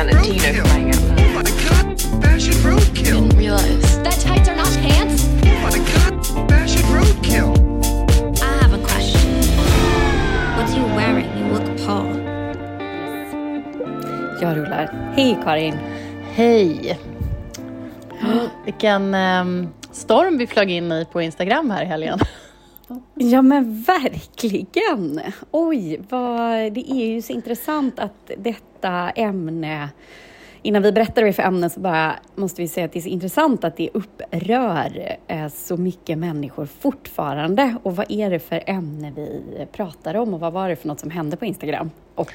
on a Tino for crying out loud. Oh my god, fashion roadkill. Didn't realize. That tights are not pants? Oh my god, fashion roadkill. I have a question. What are you wearing? You look Paul. Jag rullar. Hej Karin! Hej! Vilken ehm, storm vi flög in i på Instagram här i helgen. Ja men verkligen! Oj, vad, det är ju så intressant att detta ämne Innan vi berättar vad det är för ämne så bara måste vi säga att det är så intressant att det upprör eh, så mycket människor fortfarande. Och vad är det för ämne vi pratar om och vad var det för något som hände på Instagram och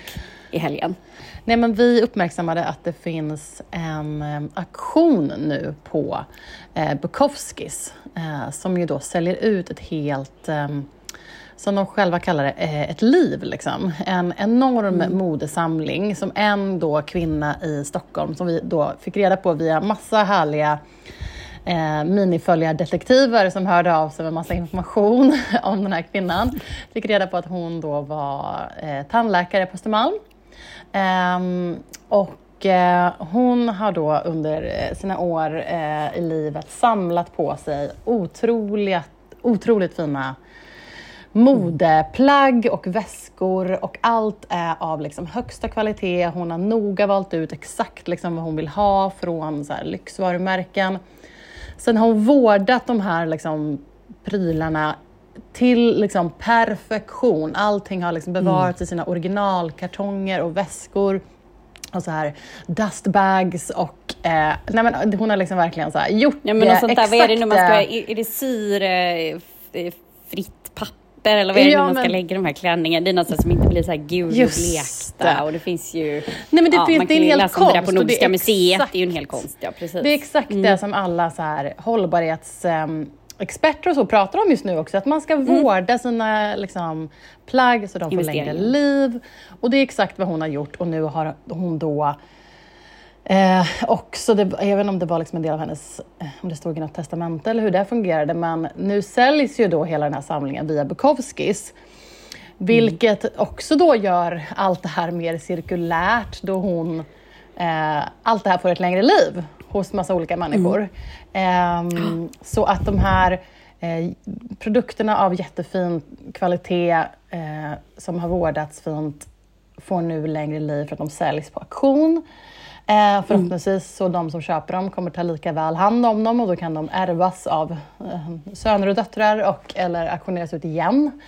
i helgen? Nej, men vi uppmärksammade att det finns en em, auktion nu på eh, Bukowskis eh, som ju då säljer ut ett helt som de själva kallar det, eh, ett liv. Liksom. En enorm modesamling som en då kvinna i Stockholm, som vi då fick reda på via massa härliga eh, miniföljardetektiver som hörde av sig med massa information om den här kvinnan. Fick reda på att hon då var eh, tandläkare på Östermalm. Um, och eh, hon har då under eh, sina år eh, i livet samlat på sig otroliga, otroligt fina modeplagg och väskor och allt är av liksom högsta kvalitet. Hon har noga valt ut exakt liksom vad hon vill ha från så här lyxvarumärken. Sen har hon vårdat de här liksom prylarna till liksom perfektion. Allting har liksom bevarats i sina originalkartonger och väskor och så här dustbags och eh, nej men hon har liksom verkligen så här gjort Ja men det sånt där, vad är det nu man ska, exakta- är, är det syre, eh, papper eller vad är det Ja, nu man ska men- lägga de här klänningarna? Det är något som inte blir så här gul och blekta det. och det finns ju... Nej, men det ja, finns- man det är en hel läsa om det där konst på det Nordiska är museet, exakt- det är ju en hel konst, ja precis. Det är exakt Mm. det som alla så här hållbarhetsexperter och så pratar om just nu också, att man ska vårda sina liksom, plagg så de får längre liv. Och det är exakt vad hon har gjort och nu har hon då Eh, också, det, jag vet inte om det var liksom en del av hennes, eh, om det stod i något testamente eller hur det fungerade, men nu säljs ju då hela den här samlingen via Bukowskis. Vilket också då gör allt det här mer cirkulärt då hon, eh, allt det här får ett längre liv hos massa olika människor. Ehm, så att de här eh, produkterna av jättefin kvalitet eh, som har vårdats fint får nu längre liv för att de säljs på auktion. Eh, förhoppningsvis så de som köper dem kommer ta lika väl hand om dem och då kan de ärvas av eh, söner och döttrar och eller auktioneras ut igen.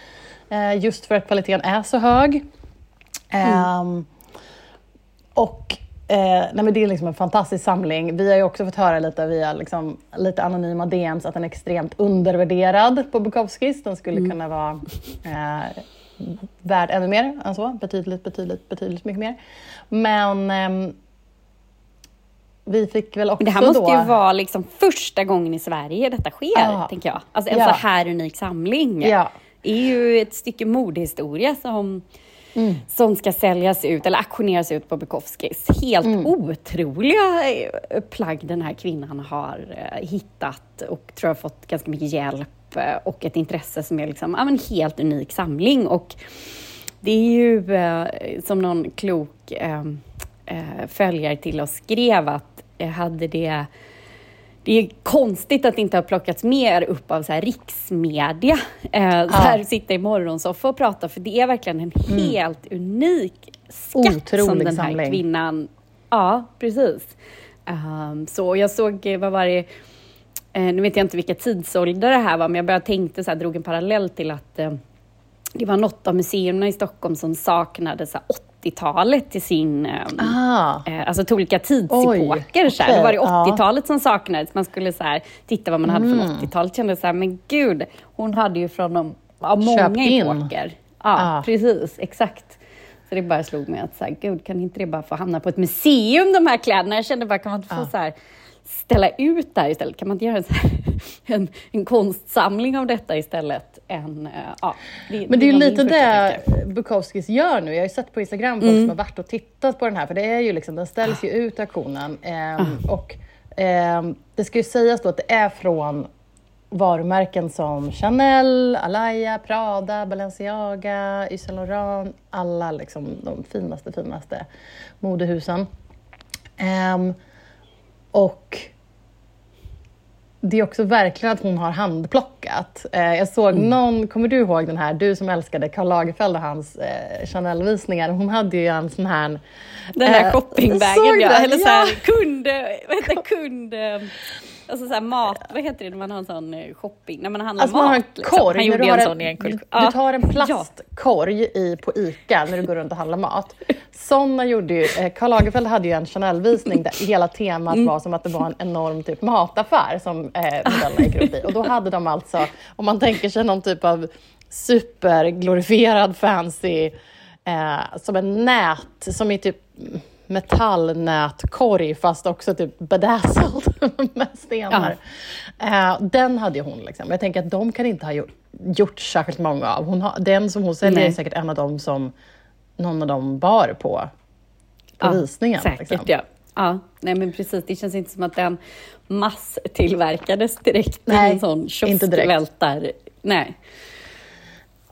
Eh, just för att kvaliteten är så hög. Ehm, och eh, nej men det är liksom en fantastisk samling. Vi har ju också fått höra lite via liksom, lite anonyma DMs att den är extremt undervärderad på Bukowskis. Den skulle kunna vara eh, värd ännu mer än så. Betydligt, betydligt, betydligt mycket mer. Men ehm, vi fick väl också Men det här måste då... ju vara liksom första gången i Sverige detta sker, Ja. tänker jag. Alltså en Ja. så här unik samling. Ja. Det är ju ett stycke modehistoria som, Mm. som ska säljas ut, eller auktioneras ut på Bukowskis. Helt Mm. otroliga eh, plagg den här kvinnan har eh, hittat och tror jag fått ganska mycket hjälp eh, och ett intresse som är liksom, ja, men helt unik samling. Och det är ju eh, som någon klok eh, följare till oss skrev att hade det det är konstigt att det inte har plockats mer upp av så här riksmedia. Eh, här, sitta i morgonsoffa och prata, för det är verkligen en helt unik skatt som Otrolig den här samling. kvinnan... Ja, precis. Ehm, så jag såg, eh, vad var det, eh, nu vet jag inte vilka tidsålder det här var, men jag bara tänkte så här, drog en parallell till att eh, det var något av museerna i Stockholm som saknade så här 80-talet till sin... ehm, Ah. Eh, alltså till olika tidsepoker. så här. okej, Då var det ja. 80-talet som saknades. Man skulle så här, titta vad man hade Mm. från 80-talet. Kände så här, men gud, hon hade ju från de, ja, många Köpt in. epoker. Ja, Ja. precis. Exakt. Så det bara slog mig att så här, gud, kan inte det bara få hamna på ett museum, de här kläderna? Jag kände bara, kan man inte få så här, ställa ut där istället? Kan man inte göra en, här, en, en konstsamling av detta istället? En, eh, ja, Men det är ju lite det. Bukowskis gör nu. Jag har ju sett på Instagram folk som har varit och tittat på den här, för det är ju liksom, den ställs ju ut auktionen. Ehm, Och ehm, det ska ju sägas då att det är från varumärken som Chanel, Alaya, Prada, Balenciaga, Yves Saint Laurent, alla liksom de finaste, finaste modehusen. Ehm, och det är också verkligen att hon har handplockat. Eh, jag såg Mm. någon, kommer du ihåg den här, du som älskade Karl Lagerfeld och hans eh, Chanel-visningar, hon hade ju en sån här... Den där eh, shoppingbagen ja, eller så här, kund, vad heter kund, alltså så här mat, vad heter det när man har en sån eh, shopping, när man handlar Alltså man har en mat. liksom. korg, Han när gjorde en sån en du, du tar en plastkorg i, på ICA när du går runt och handlar mat. Såna gjorde ju, eh, Karl Lagerfeld hade ju en Chanel-visning där hela temat Mm. var som att det var en enorm typ mataffär som eh, modellerna gick runt i. Och då hade de alltså, om man tänker sig någon typ av superglorifierad fancy, eh, som en nät, som i typ metallnätkorg fast också typ bedazzled med stenar. Eh, den hade hon. Liksom. Jag tänker att de kan inte ha gjort, gjort särskilt många av. Hon har, den som hon säljer Nej. är säkert en av dem som någon av dem bar på, på visningen. Säkert liksom. ja. Ja, nej men precis. Det känns inte som att den masstillverkades direkt Nej, en sån inte direkt. kioskvältar. Nej.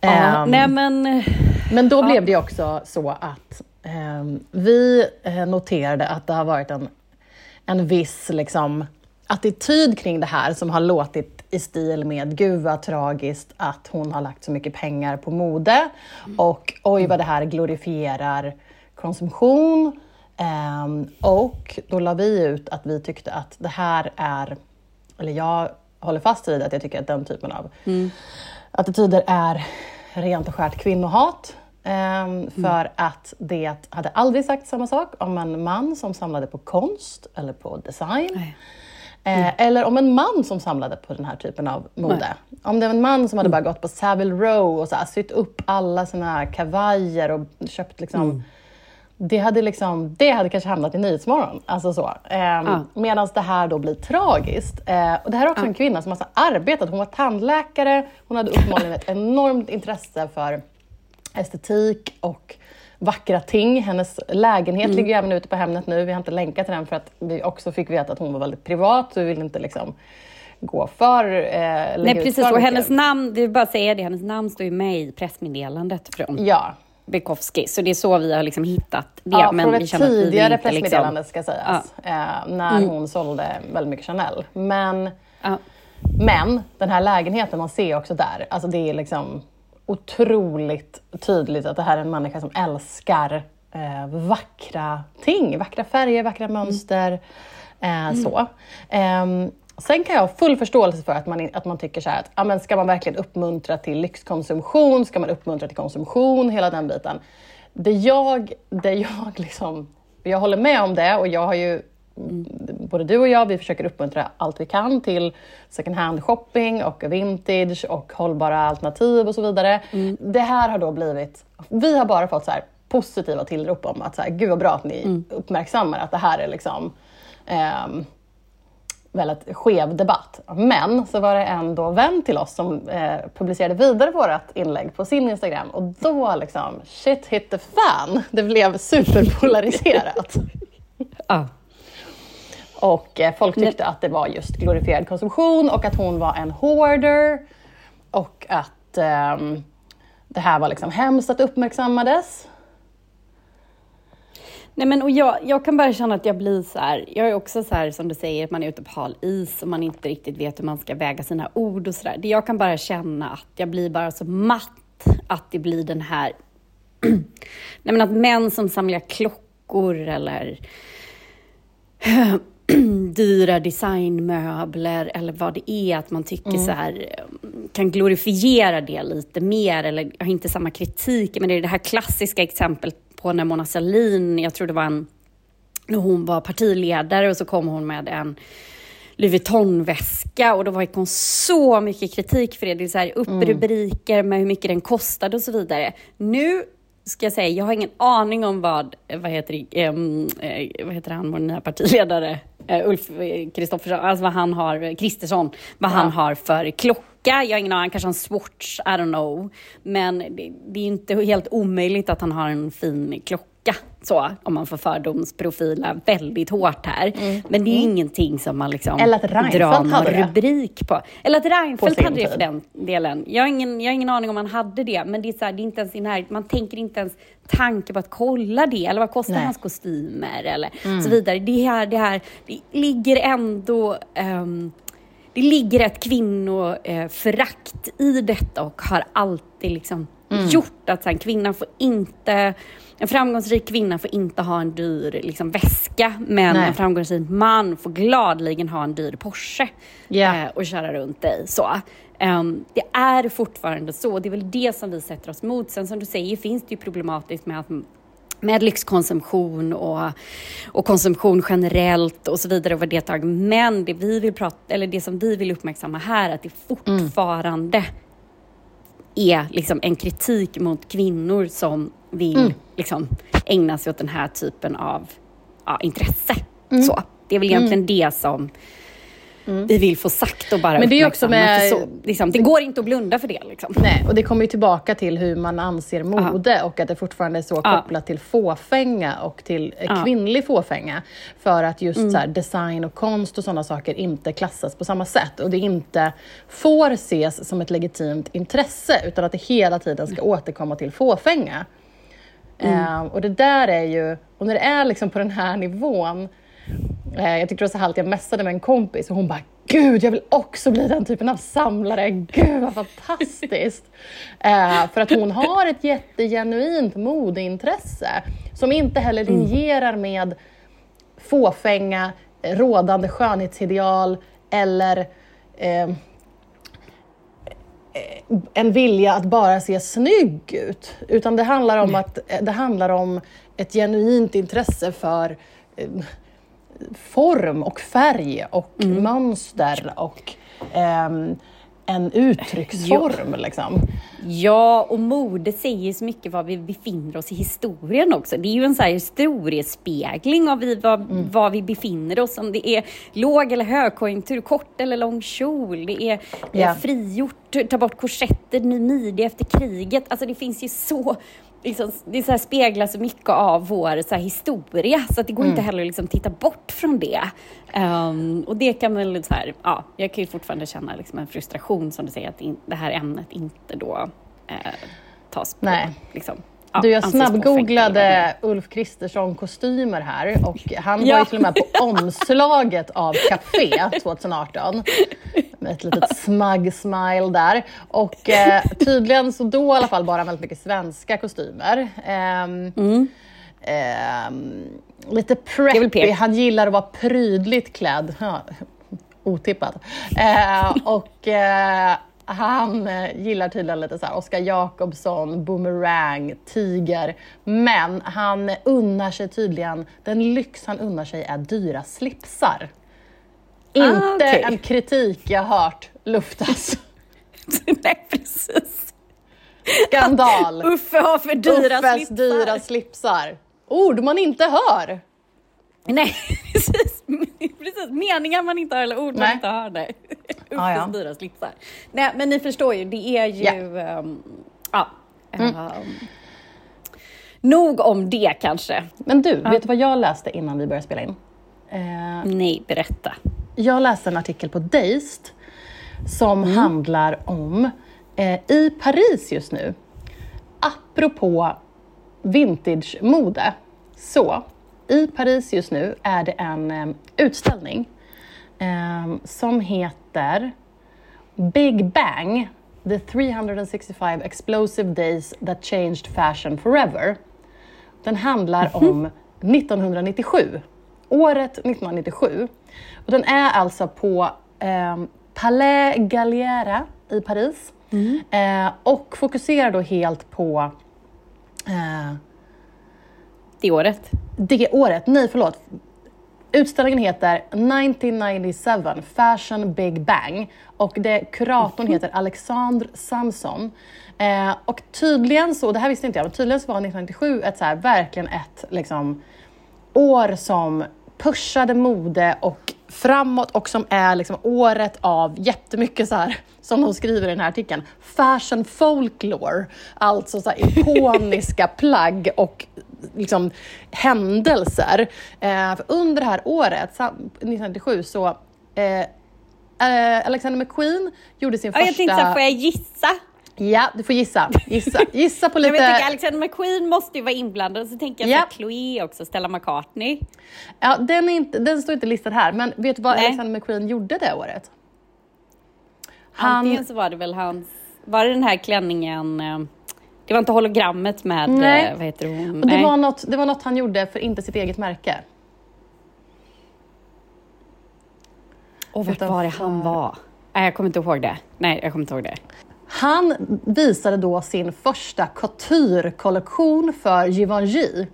Ja, Ehm, nej men... Men då Ja. blev det också så att vi eh, noterade att det har varit en, en viss liksom, attityd kring det här som har låtit i stil med gud vad tragiskt att hon har lagt så mycket pengar på mode och oj vad det här glorifierar konsumtion. Ehm, och då la vi ut att vi tyckte att det här är, eller jag håller fast vid att jag tycker att den typen av attityder är rent och skärt kvinnohat. Ehm, För att det hade aldrig sagt samma sak om en man som samlade på konst eller på design. Nej. Eh, Eller om en man som samlade på den här typen av mode. Om det var en man som hade bara gått på Savile Row och så här, sytt upp alla sina kavajer och köpt liksom det hade, liksom, det hade kanske hamnat i Nyhetsmorgon. Alltså så. Ehm, Ja. Medan det här då blir tragiskt. Eh, och det här är också en kvinna som har arbetat. Hon var tandläkare, hon hade uppenbarligen ett enormt intresse för estetik och vackra ting. Hennes lägenhet ligger ju även ute på Hemnet nu. Vi har inte länkat till den för att vi också fick veta att hon var väldigt privat. Så vi ville inte liksom gå för... Eh, Nej precis, för och hennes namn, det vill bara säga det, hennes namn står ju med i pressmeddelandet från Ja, Bukowski. Så det är så vi har liksom hittat det. Ja, men från ett att vill tidigare inte pressmeddelande liksom... ska sägas, eh, när hon sålde väldigt mycket Chanel. Men, Ja. men den här lägenheten, man ser också där, alltså det är liksom otroligt tydligt att det här är en människa som älskar eh, vackra ting, vackra färger, vackra mönster. Eh, så. Ehm, Sen kan jag ha full förståelse för att man, att man tycker så här att ja, men ska man verkligen uppmuntra till lyxkonsumtion? Ska man uppmuntra till konsumtion? Hela den biten. Det jag, det jag liksom, jag håller med om det och jag har ju, både du och jag, vi försöker uppmuntra allt vi kan till second hand shopping och vintage och hållbara alternativ och så vidare. Det här har då blivit, vi har bara fått så positiva tillrop om att så här, gud vad bra att ni uppmärksammar att det här är liksom ehm, väldigt skev debatt. Men så var det en då vän till oss som eh, publicerade vidare vårt inlägg på sin Instagram och då liksom, shit hit the fan. Det blev superpolariserat. Ja. Och eh, folk tyckte att det var just glorifierad konsumtion och att hon var en hoarder och att ehm, det här var liksom hemskt att uppmärksammades. Nej, men, och jag, jag kan bara känna att jag blir så här, jag är också så här som du säger, att man är ute på hal is och man inte riktigt vet hur man ska väga sina ord och så där. Det Jag kan bara känna att jag blir bara så matt att det blir den här, nej men att män som samlar klockor eller dyra designmöbler eller vad det är, att man tycker så här, kan glorifiera det lite mer eller har inte samma kritik. Men det är det här klassiska exemplet på när Mona Sahlin, jag tror det var en, när hon var partiledare och så kom hon med en Louis Vuitton-väska och då fick hon så mycket kritik för det. Det är så här upprubriker med hur mycket den kostade och så vidare. Nu ska jag säga, jag har ingen aning om vad, vad heter, eh, vad heter han, vår nya partiledare, eh, Ulf Kristoffersson, alltså vad han har, Kristersson, vad han har för klocka. Jag har ingen aning, han kanske har en Swatch, I don't know. Men det, det är inte helt omöjligt att han har en fin klocka så, om man får fördomsprofila väldigt hårt här. Men det är ju ingenting som man liksom Mm. Drar någon rubrik på. Eller att Reinfeldt hade det för den delen. Jag har ingen, jag har ingen aning om han hade det, men det är, så här, det är inte ens i närheten. Man tänker inte ens tanke på att kolla det, eller vad kostar Nej. hans kostymer, eller så vidare. Det här, det här, det ligger ändå ehm, det ligger ett kvinnoförakt i detta och har alltid liksom gjort att så här, en kvinna får inte en framgångsrik kvinna får inte ha en dyr liksom, väska, men Nej. en framgångsrik man får gladeligen ha en dyr Porsche Ja. eh, och köra runt i. Så. Ehm, det är fortfarande så, det är väl det som vi sätter oss mot. Sen som du säger finns det ju problematiskt med att med lyxkonsumtion och, och konsumtion generellt och så vidare över det tag. Men det, vi vill prata, eller det som vi vill uppmärksamma här är att det fortfarande är liksom en kritik mot kvinnor som vill liksom, ägna sig åt den här typen av ja, intresse. Så. Det är väl egentligen det som vi vill få sagt och bara Men det är också med- så, liksom, Det går inte att blunda för det. Liksom. Nej, och det kommer ju tillbaka till hur man anser mode och att det fortfarande är så Ja. kopplat till fåfänga och till Ja. kvinnlig fåfänga. För att just så här, design och konst och sådana saker inte klassas på samma sätt och det inte får ses som ett legitimt intresse utan att det hela tiden ska återkomma till fåfänga. Eh, och det där är ju, och när det är liksom på den här nivån Eh, Jag tyckte det var så härligt, jag messade med en kompis och hon bara Gud, jag vill också bli den typen av samlare. Gud vad fantastiskt! eh, för att hon har ett jättegenuint modeintresse som inte heller linjerar med fåfänga, eh, rådande skönhetsideal eller eh, en vilja att bara se snygg ut. Utan det handlar om, att, det handlar om ett genuint intresse för eh, form och färg och mönster och ehm, en uttrycksform. Liksom. Ja, och mode säger så mycket var vi befinner oss i historien också. Det är ju en så här historiespegling av vi, var, Mm. var vi befinner oss. Om det är låg eller högkonjunktur, kort eller lång kjol. Det är eh, frigjort, ta bort korsetter, ny midja efter kriget. Alltså det finns ju så Liksom, det så speglar så mycket av vår så historia så att det går Mm. inte heller att liksom, titta bort från det. Ehm, och det kan väl så här, ja, jag kan ju fortfarande känna liksom, en frustration som du säger att in, det här ämnet inte då eh, tas på. Nej. Liksom, Du, jag snabbgooglade Ulf Kristersson-kostymer här och han var Ja. ju till och med på omslaget av Café 2018. Med ett litet smug smile där. Och eh, tydligen så då i alla fall bara väldigt mycket svenska kostymer. Ehm, ehm, lite är väl preppy, han gillar att vara prydligt klädd. Ja, otippat. Eh, och eh, han eh, gillar tydligen lite så här Oscar Jakobsson, boomerang, tiger. Men han unnar sig tydligen, den lyx han unnar sig är dyra slipsar. Inte Ah, okej. en kritik jag hört luftas. Nej, precis. Skandal! Uffe har för dyra Uffes slipsar. dyra slipsar. Ord man inte hör. Nej, precis. precis. Meningar man inte hör eller ord man Nej. inte hör. Nej. Uffes Ja, ja. dyra slipsar. Nej, men ni förstår ju, det är ju... Ja. Mm. ehm, ja. ehm, nog om det kanske. Men du, vet du vad jag läste innan vi började spela in? Eh, Nej, berätta. Jag läste en artikel på Dazed som handlar om eh, i Paris just nu, apropå vintage-mode. Så, i Paris just nu är det en eh, utställning eh, som heter Big Bang, the 365 explosive days that changed fashion forever. Den handlar om 1997. Året 1997. Och den är alltså på eh, Palais Galliera i Paris. Eh, och fokuserar då helt på eh, Det året. det året. Nej, förlåt. Utställningen heter 1997 Fashion Big Bang och det, kuratorn heter Alexandre Samson. Eh, och tydligen så, det här visste inte jag, men tydligen så var 1997 ett så här, verkligen ett liksom, år som pushade mode och framåt och som är liksom året av jättemycket så här, som de skriver i den här artikeln, fashion folklore. Alltså så här ikoniska plagg och liksom, händelser. Eh, för under det här året, sam- 1997, så eh, eh, Alexander McQueen gjorde sin Ja, jag första... tänkte så här, får jag gissa? Ja, du får gissa. Gissa, gissa på Jag lite... vet inte, Alexander McQueen måste ju vara inblandad, så tänker jag Ja. här, Chloé också, Stella McCartney. Ja, den, är inte, den står inte listad här, men vet du vad Nej. Alexander McQueen gjorde det året? Han, Antingen så var det väl hans, var det den här klänningen, eh, det var inte hologrammet med, Nej. eh, vad heter hon? och det, Nej. var något, det var något han gjorde för inte sitt eget märke. Och vart var det han var? Nej, jag kommer inte ihåg det. Nej, jag kommer inte ihåg det. Han visade då sin första couture-kollektion för Givenchy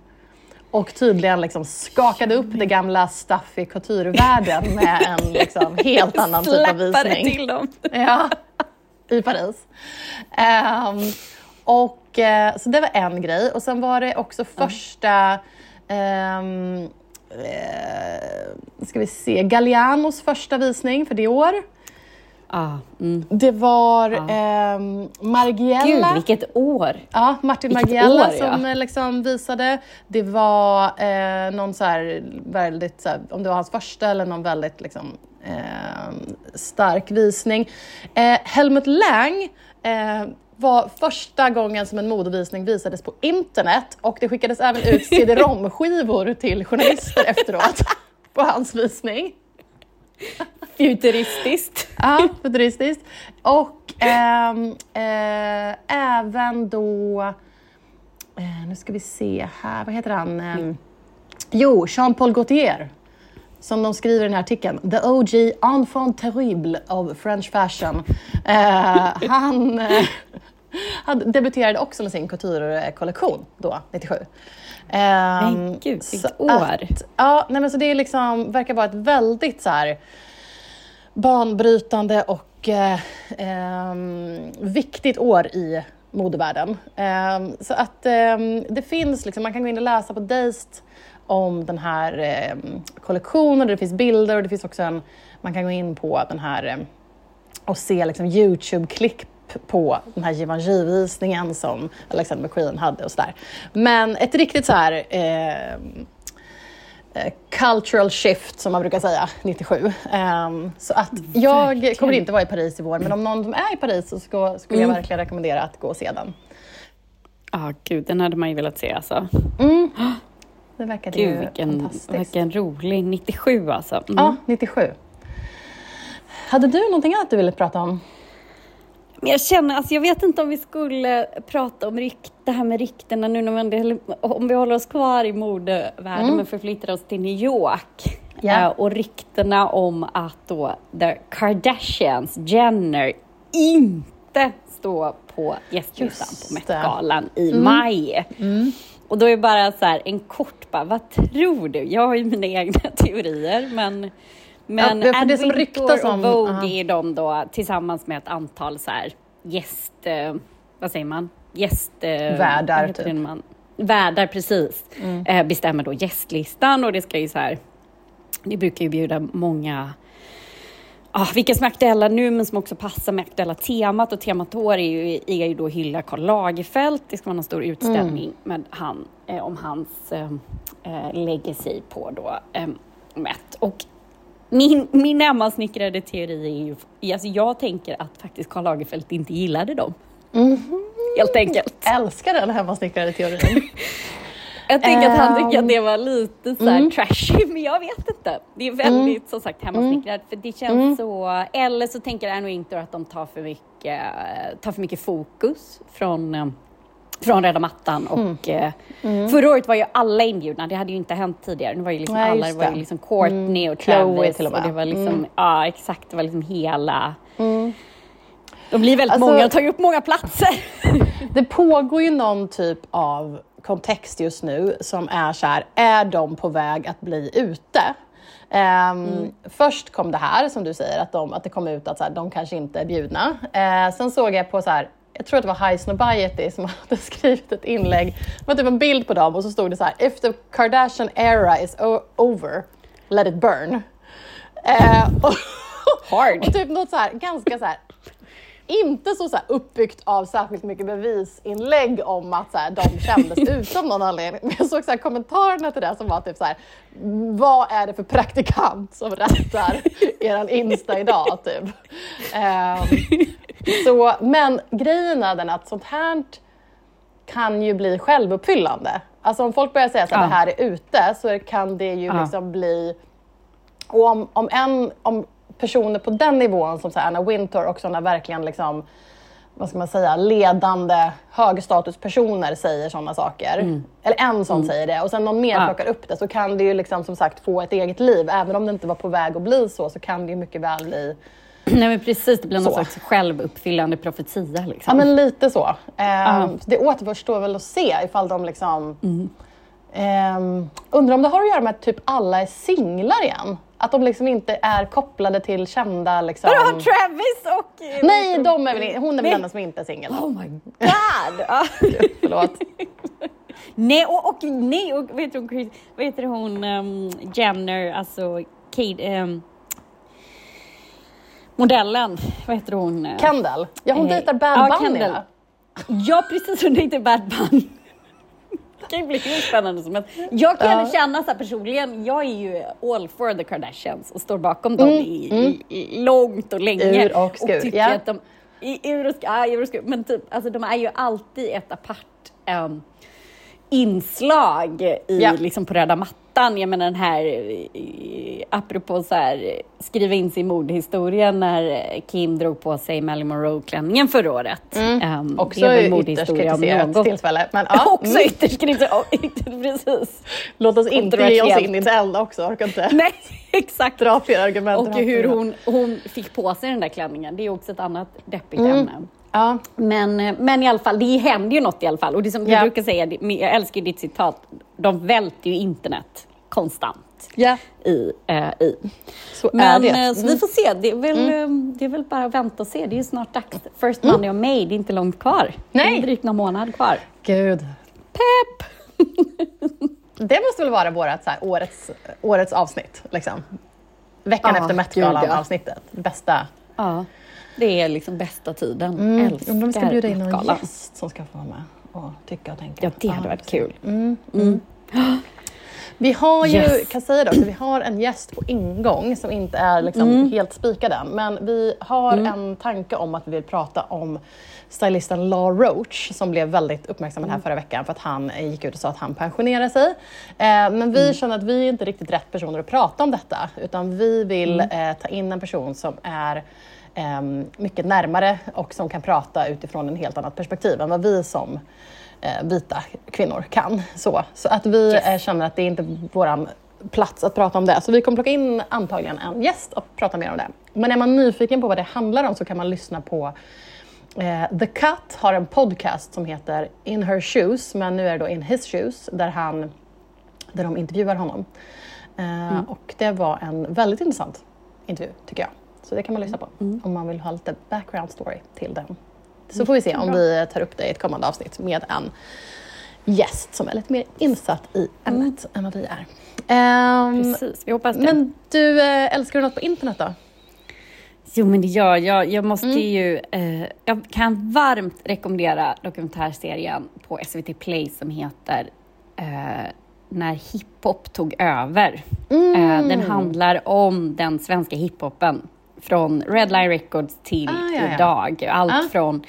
och tydligen liksom skakade upp det gamla stuffy couture-världen med en liksom helt annan typ av visning. till dem. Ja, i Paris. Ehm, och, eh, så det var en grej. Och sen var det också första ehm, eh, ska vi se, Gallianos första visning för det år. Ah, mm. Det var ehm, Gud, Margiela. vilket år! Ja, Martin Vilket Margiela år, ja. som eh, liksom visade. Det var eh, någon så här väldigt, så här, om det var hans första eller någon väldigt liksom, eh, stark visning. Eh, Helmut Lang eh, var första gången som en modevisning visades på internet och det skickades även ut cd-rom-skivor till journalister efteråt på hans visning. Futuristiskt. Ja, futuristiskt. Och ehm, eh, även då, eh, nu ska vi se här, vad heter han? Eh, Jo, Jean-Paul Gaultier. Som de skriver i den här artikeln. The OG enfant terrible of French fashion. Eh, han, eh, han debuterade också med sin couture-kollektion då, 97. Ehm, Men gud, vilket så år. Att, ja, nej men så det liksom, verkar vara ett väldigt så här, banbrytande och eh, ehm, viktigt år i modevärlden. Ehm, så att ehm, det finns, liksom, man kan gå in och läsa på Dazed om den här ehm, kollektionen, det finns bilder och det finns också en, man kan gå in på den här ehm, och se liksom Youtube-klipp på den här Givenchy-visningen som Alexander McQueen hade och sådär. Men ett riktigt så här ehm, eh, cultural shift som man brukar säga, 97. Ehm, så att jag Verkligen. kommer inte vara i Paris i vår, men om någon som är i Paris så ska, skulle jag verkligen rekommendera att gå och se den. Ja, ah, gud, den hade man ju velat se alltså. Det verkade Gud, ju vilken, fantastiskt. vilken rolig. 97 alltså. Mm. Ja, 97. Hade du någonting annat du ville prata om? Men jag känner, alltså jag vet inte om vi skulle prata om rykt, det här med ryktena nu när man, om vi håller oss kvar i modevärlden men förflyttar oss till New York. Eh, och ryktena om att då the Kardashians, Jenner, inte står på gästlistan på. Met-galan i maj. Och då är bara så här en kort bara, vad tror du? Jag har ju mina egna teorier men men Ja, för det som ryktas om- och Vogue aha. är de då tillsammans med ett antal så här gäst... Eh, vad säger man? Gäst... Eh, Värdar, typ. man, värdar, precis. Eh, bestämmer då gästlistan och det ska ju så här... Det brukar ju bjuda många... Ah, vilka som är aktuella nu men som också passar med aktuella temat och temat år är ju, är ju då hylla Karl Lagerfeld. Det ska vara en stor utställning med han, eh, om hans eh, eh, legacy på då eh, Met. Och min, min hemmasnickrade teori är ju, alltså jag tänker att faktiskt Karl Lagerfeld inte gillade dem. Helt enkelt. Älskar den hemmasnickrade teorin. Jag tänker att han Ehm. tycker att det var lite så här trashy, men jag vet inte. Det är väldigt som sagt hemmasnickrat, för det känns så... Eller så tänker Anne Wintour att de tar för mycket, tar för mycket fokus från, eh, från röda mattan. Och, eh, Förra året var ju alla inbjudna, det hade ju inte hänt tidigare. Nu var ju liksom Nej, alla, det var ju liksom Courtney och Chloe Travis. till och med. det var liksom, Ja, exakt. Det var liksom hela... De blir väldigt Alltså- många och tar upp många platser. Det pågår ju någon typ av kontext just nu som är så här, är de på väg att bli ute? Ehm, Först kom det här som du säger, att, de, att det kom ut att så här, de kanske inte är bjudna. Eh, sen såg jag på så här, jag tror att det var High Snobiety som hade skrivit ett inlägg. Det var typ en bild på dem och så stod det så här, if the Kardashian era is over, let it burn. Eh, och, Hard. och typ något så här, ganska så här inte så, så här uppbyggt av särskilt mycket bevisinlägg om att så här, de kändes ut av någon anledning. Men jag såg så här, kommentarerna till det som var typ så här, vad är det för praktikant som rättar eran Insta idag? Typ. Ehm, så, men grejen är den att sånt här kan ju bli självuppfyllande. Alltså om folk börjar säga att Ja. det här är ute så kan det ju Ja. liksom bli... Och om, om, en, om personer på den nivån som så Anna Wintour och sådana verkligen liksom, vad ska man säga, ledande högstatuspersoner säger sådana saker. Eller en sån säger det och sen någon mer Mm. Ja. plockar upp det så kan det ju liksom som sagt få ett eget liv. Även om det inte var på väg att bli så så kan det ju mycket väl bli Nej men precis, det blir någon Så. slags självuppfyllande profetia. Liksom. Ja men lite så. Eh, Ja. Det återstår väl att se ifall de liksom... Ehm, undrar om det har att göra med att typ alla är singlar igen? Att de liksom inte är kopplade till kända liksom... Vadå, har Travis och... Nej, de är väl, hon är väl den som inte är singel. Oh my god! Förlåt. nej, och, och nej, och vet hon- heter hon, um, Jenner, alltså Kate, um, modellen, vad heter hon? Kendall. Ja, hon Eh, dejtar Bad ja, Bunny? Ja, precis, hon dejtar Bad Bunny. Kan bli hur spännande som helst. Jag kan Ja. känna så här personligen, jag är ju all for the Kardashians och står bakom dem Mm, i, i, i långt och länge. Ur och skur, tycker ja. att de, i, ur och skur, ja, ur och skur, men typ, alltså de är ju alltid ett apart um, inslag i, Ja. liksom på röda mattan. Jag menar den här, eh, apropå så här, skriva in sig i mordhistorien när eh, Kim drog på sig Marilyn Monroe-klänningen förra året. Um, Mm. Också det är ytterst kritiserat tillfälle. Men, ja, Också mm. ytterst kritiserat, precis. Låt oss inte ge oss in i det elda också, orkar inte Nej, exakt. dra fler argument. Och hur hon, hon fick på sig den där klänningen, det är också ett annat deppigt Mm. ämne. Ja. Men, men i alla fall, det händer ju något i alla fall. Och det som Ja. jag brukar säga, det- jag älskar ju ditt citat, de välter ju internet konstant ja, i. Eh, i. så är Men det. eh, så vi Mm. får se, det är, väl, eh, det är väl bara att vänta och se. Det är ju snart dags. First Monday of May, det är inte långt kvar. Det Nej. är drygt någon månad kvar. Gud. Pepp! Det måste väl vara vårat, så här, årets, årets avsnitt. Liksom. Veckan Ja, efter Met-galan-avsnittet. Bästa. Ja, det är liksom bästa tiden. Mm. Älskar Om de ska bjuda in någon Met-galan. gäst som ska få vara med och tycka och tänka. Ja, det hade varit kul. Vi har ju, Yes. kan säga det vi har en gäst på ingång som inte är liksom Mm. helt spikad än. Men vi har en tanke om att vi vill prata om stylisten Law Roach som blev väldigt uppmärksammad Mm. här förra veckan för att han gick ut och sa att han pensionerar sig. Eh, men Mm. vi känner att vi är inte riktigt rätt personer att prata om detta utan vi vill Mm. eh, ta in en person som är mycket närmare och som kan prata utifrån en helt annat perspektiv än vad vi som eh, vita kvinnor kan. Så, så att vi Yes. eh, känner att det är inte vår plats att prata om det. Så vi kommer plocka in antagligen en gäst och prata mer om det. Men är man nyfiken på vad det handlar om så kan man lyssna på eh, The Cut har en podcast som heter In Her Shoes, men nu är det då In His Shoes, där, han, där de intervjuar honom. Eh, Och det var en väldigt intressant intervju, tycker jag. Så det kan man lyssna på om man vill ha lite background story till den. Så får vi se om vi tar upp det i ett kommande avsnitt med en gäst som är lite mer insatt i ämnet än vad vi är. Ehm, Precis, vi hoppas det. men du, eh, älskar du något på internet då? Jo, men det gör jag. Jag måste Mm. ju... Eh, jag kan varmt rekommendera dokumentärserien på SVT Play som heter eh, När hiphop tog över. Mm. Eh, den handlar om den svenska hiphopen från Red Line Records till Ah, ja, ja. idag. Allt Ah. från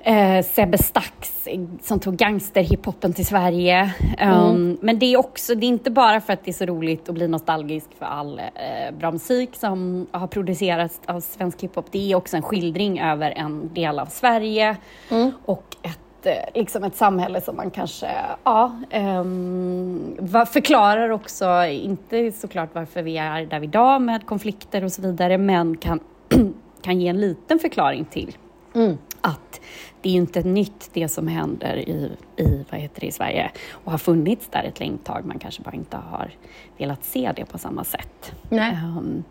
eh, Sebbe Stax eh, som tog gangsterhiphopen till Sverige. Mm. Um, Men det är också, det är inte bara för att det är så roligt att bli nostalgisk för all eh, bra musik som har producerats av svensk hiphop. Det är också en skildring över en del av Sverige Mm. och ett, eh, liksom ett samhälle som man kanske, ja, ehm, förklarar också, inte såklart varför vi är där vi är idag med konflikter och så vidare, men kan, kan ge en liten förklaring till Mm. att det är inte nytt det som händer i, i, vad heter det, i Sverige och har funnits där ett länge tag. Man kanske bara inte har velat se det på samma sätt. Nej. Ehm,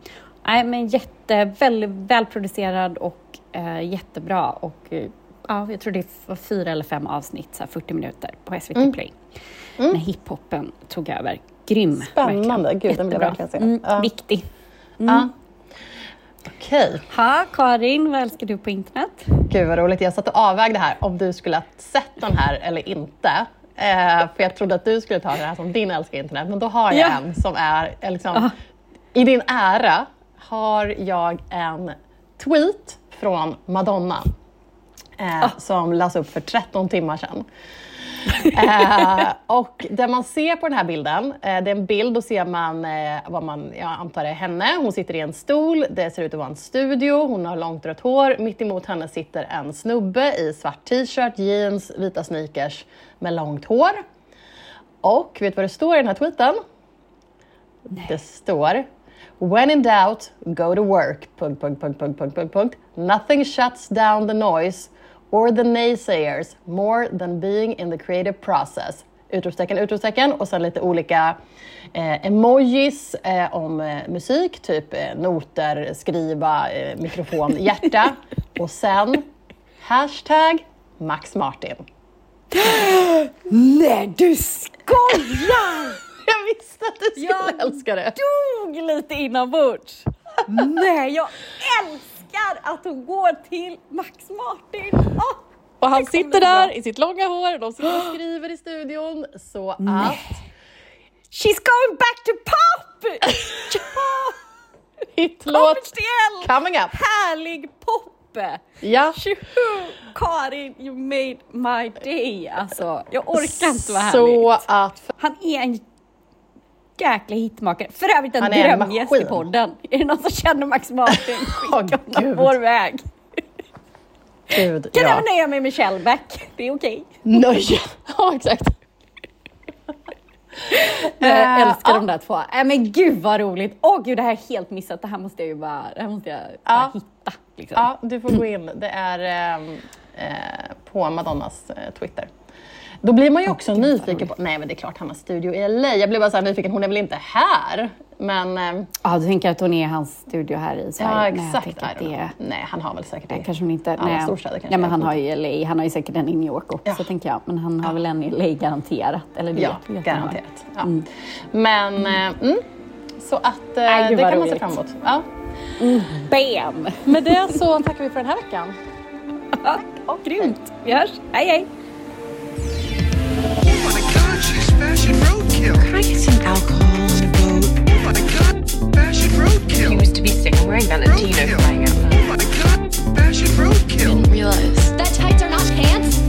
nej, men jätte, väldigt välproducerad och eh, jättebra. Och, eh, ja, jag tror det var fyra eller fem avsnitt, så här 40 minuter på SVT Mm. Play. När hiphopen tog över. Grym. Spännande. verkligen. Gud, den vill jag verkligen se. Mm, Ja. Viktig. Ja. Okej. Ha, Karin, vad älskar du på internet? Gud vad roligt. Jag satt och avvägde här om du skulle ha sett den här eller inte. Eh, för jag trodde att du skulle ta det här som din älskar internet, men då har jag Ja. en som är är liksom, i din ära har jag en tweet från Madonna eh, som lades upp för 13 timmar sedan. eh, och det man ser på den här bilden, eh, det är en bild, då ser man eh, vad man, jag antar är henne. Hon sitter i en stol, det ser ut att vara en studio, hon har långt rött hår. Mitt emot henne sitter en snubbe i svart t-shirt, jeans, vita sneakers med långt hår. Och vet du vad det står i den här tweeten? Det står When in doubt, go to work. Punkt, punkt, punkt, punkt, punkt, punkt, punkt. Nothing shuts down the noise or the naysayers more than being in the creative process. Utropstecken, utropstecken och sen lite olika eh, emojis eh, om eh, musik, typ eh, noter, skriva, eh, mikrofon, hjärta. och sen hashtag Max Martin. Nej, du skojar! Jag visste att du skulle Jag älska det. dog lite inombords. Nej, jag älskar att hon går till Max Martin. Åh, Och han sitter där bra. i sitt långa hår och de sitter och skriver i studion så att... She's going back to pop! Hitlåt coming up! härlig pop! Ja. Karin, you made my day. Alltså, jag orkar inte vara Så härligt. att... Han är en jäkla hitmakare. För övrigt en drömgäst i podden. Är det någon som känner Max Martin? Skicka honom Gud. vår väg. Gud, Kan ja. även nöja mig med Shellback. Det är okej. Nöje! Ja, exakt. Jag älskar ja. de där två. Äh, men gud vad roligt. Åh gud, det här är helt missat. Det här måste jag ju bara, det här måste jag Ja. hitta. Liksom. Ja, du får gå in. Det är ehm, eh, på Madonnas eh, Twitter. Då blir man ju också nyfiken på... Nej, men det är klart han har studio i LA. Jag blev bara så här nyfiken, hon är väl inte här? Men... ehm, Ja, du tänker att hon är i hans studio här i Sverige? ja, Nej, exakt. don't det är... Nej, han har väl säkert Nej, det. kanske hon inte. Alla nej. storstäder kanske Nej, men han har ju LA. Han har ju säkert en i New York också, Ja. tänker jag. Men han har väl en i LA garanterat. Eller det Ja, garanterat. Ja. Men, eh, mm. Så att eh, Nej, gud, det kan man se fram emot. Ja. Bam! Med det så tackar vi för den här veckan. Ja, grymt. Vi hörs. Hej, hej! roadkill. Can I get some alcohol on the boat? Oh my god, fashion roadkill. He used to be sick wearing Valentino flying out. Oh my god, fashion roadkill. Didn't realize that tights are not pants.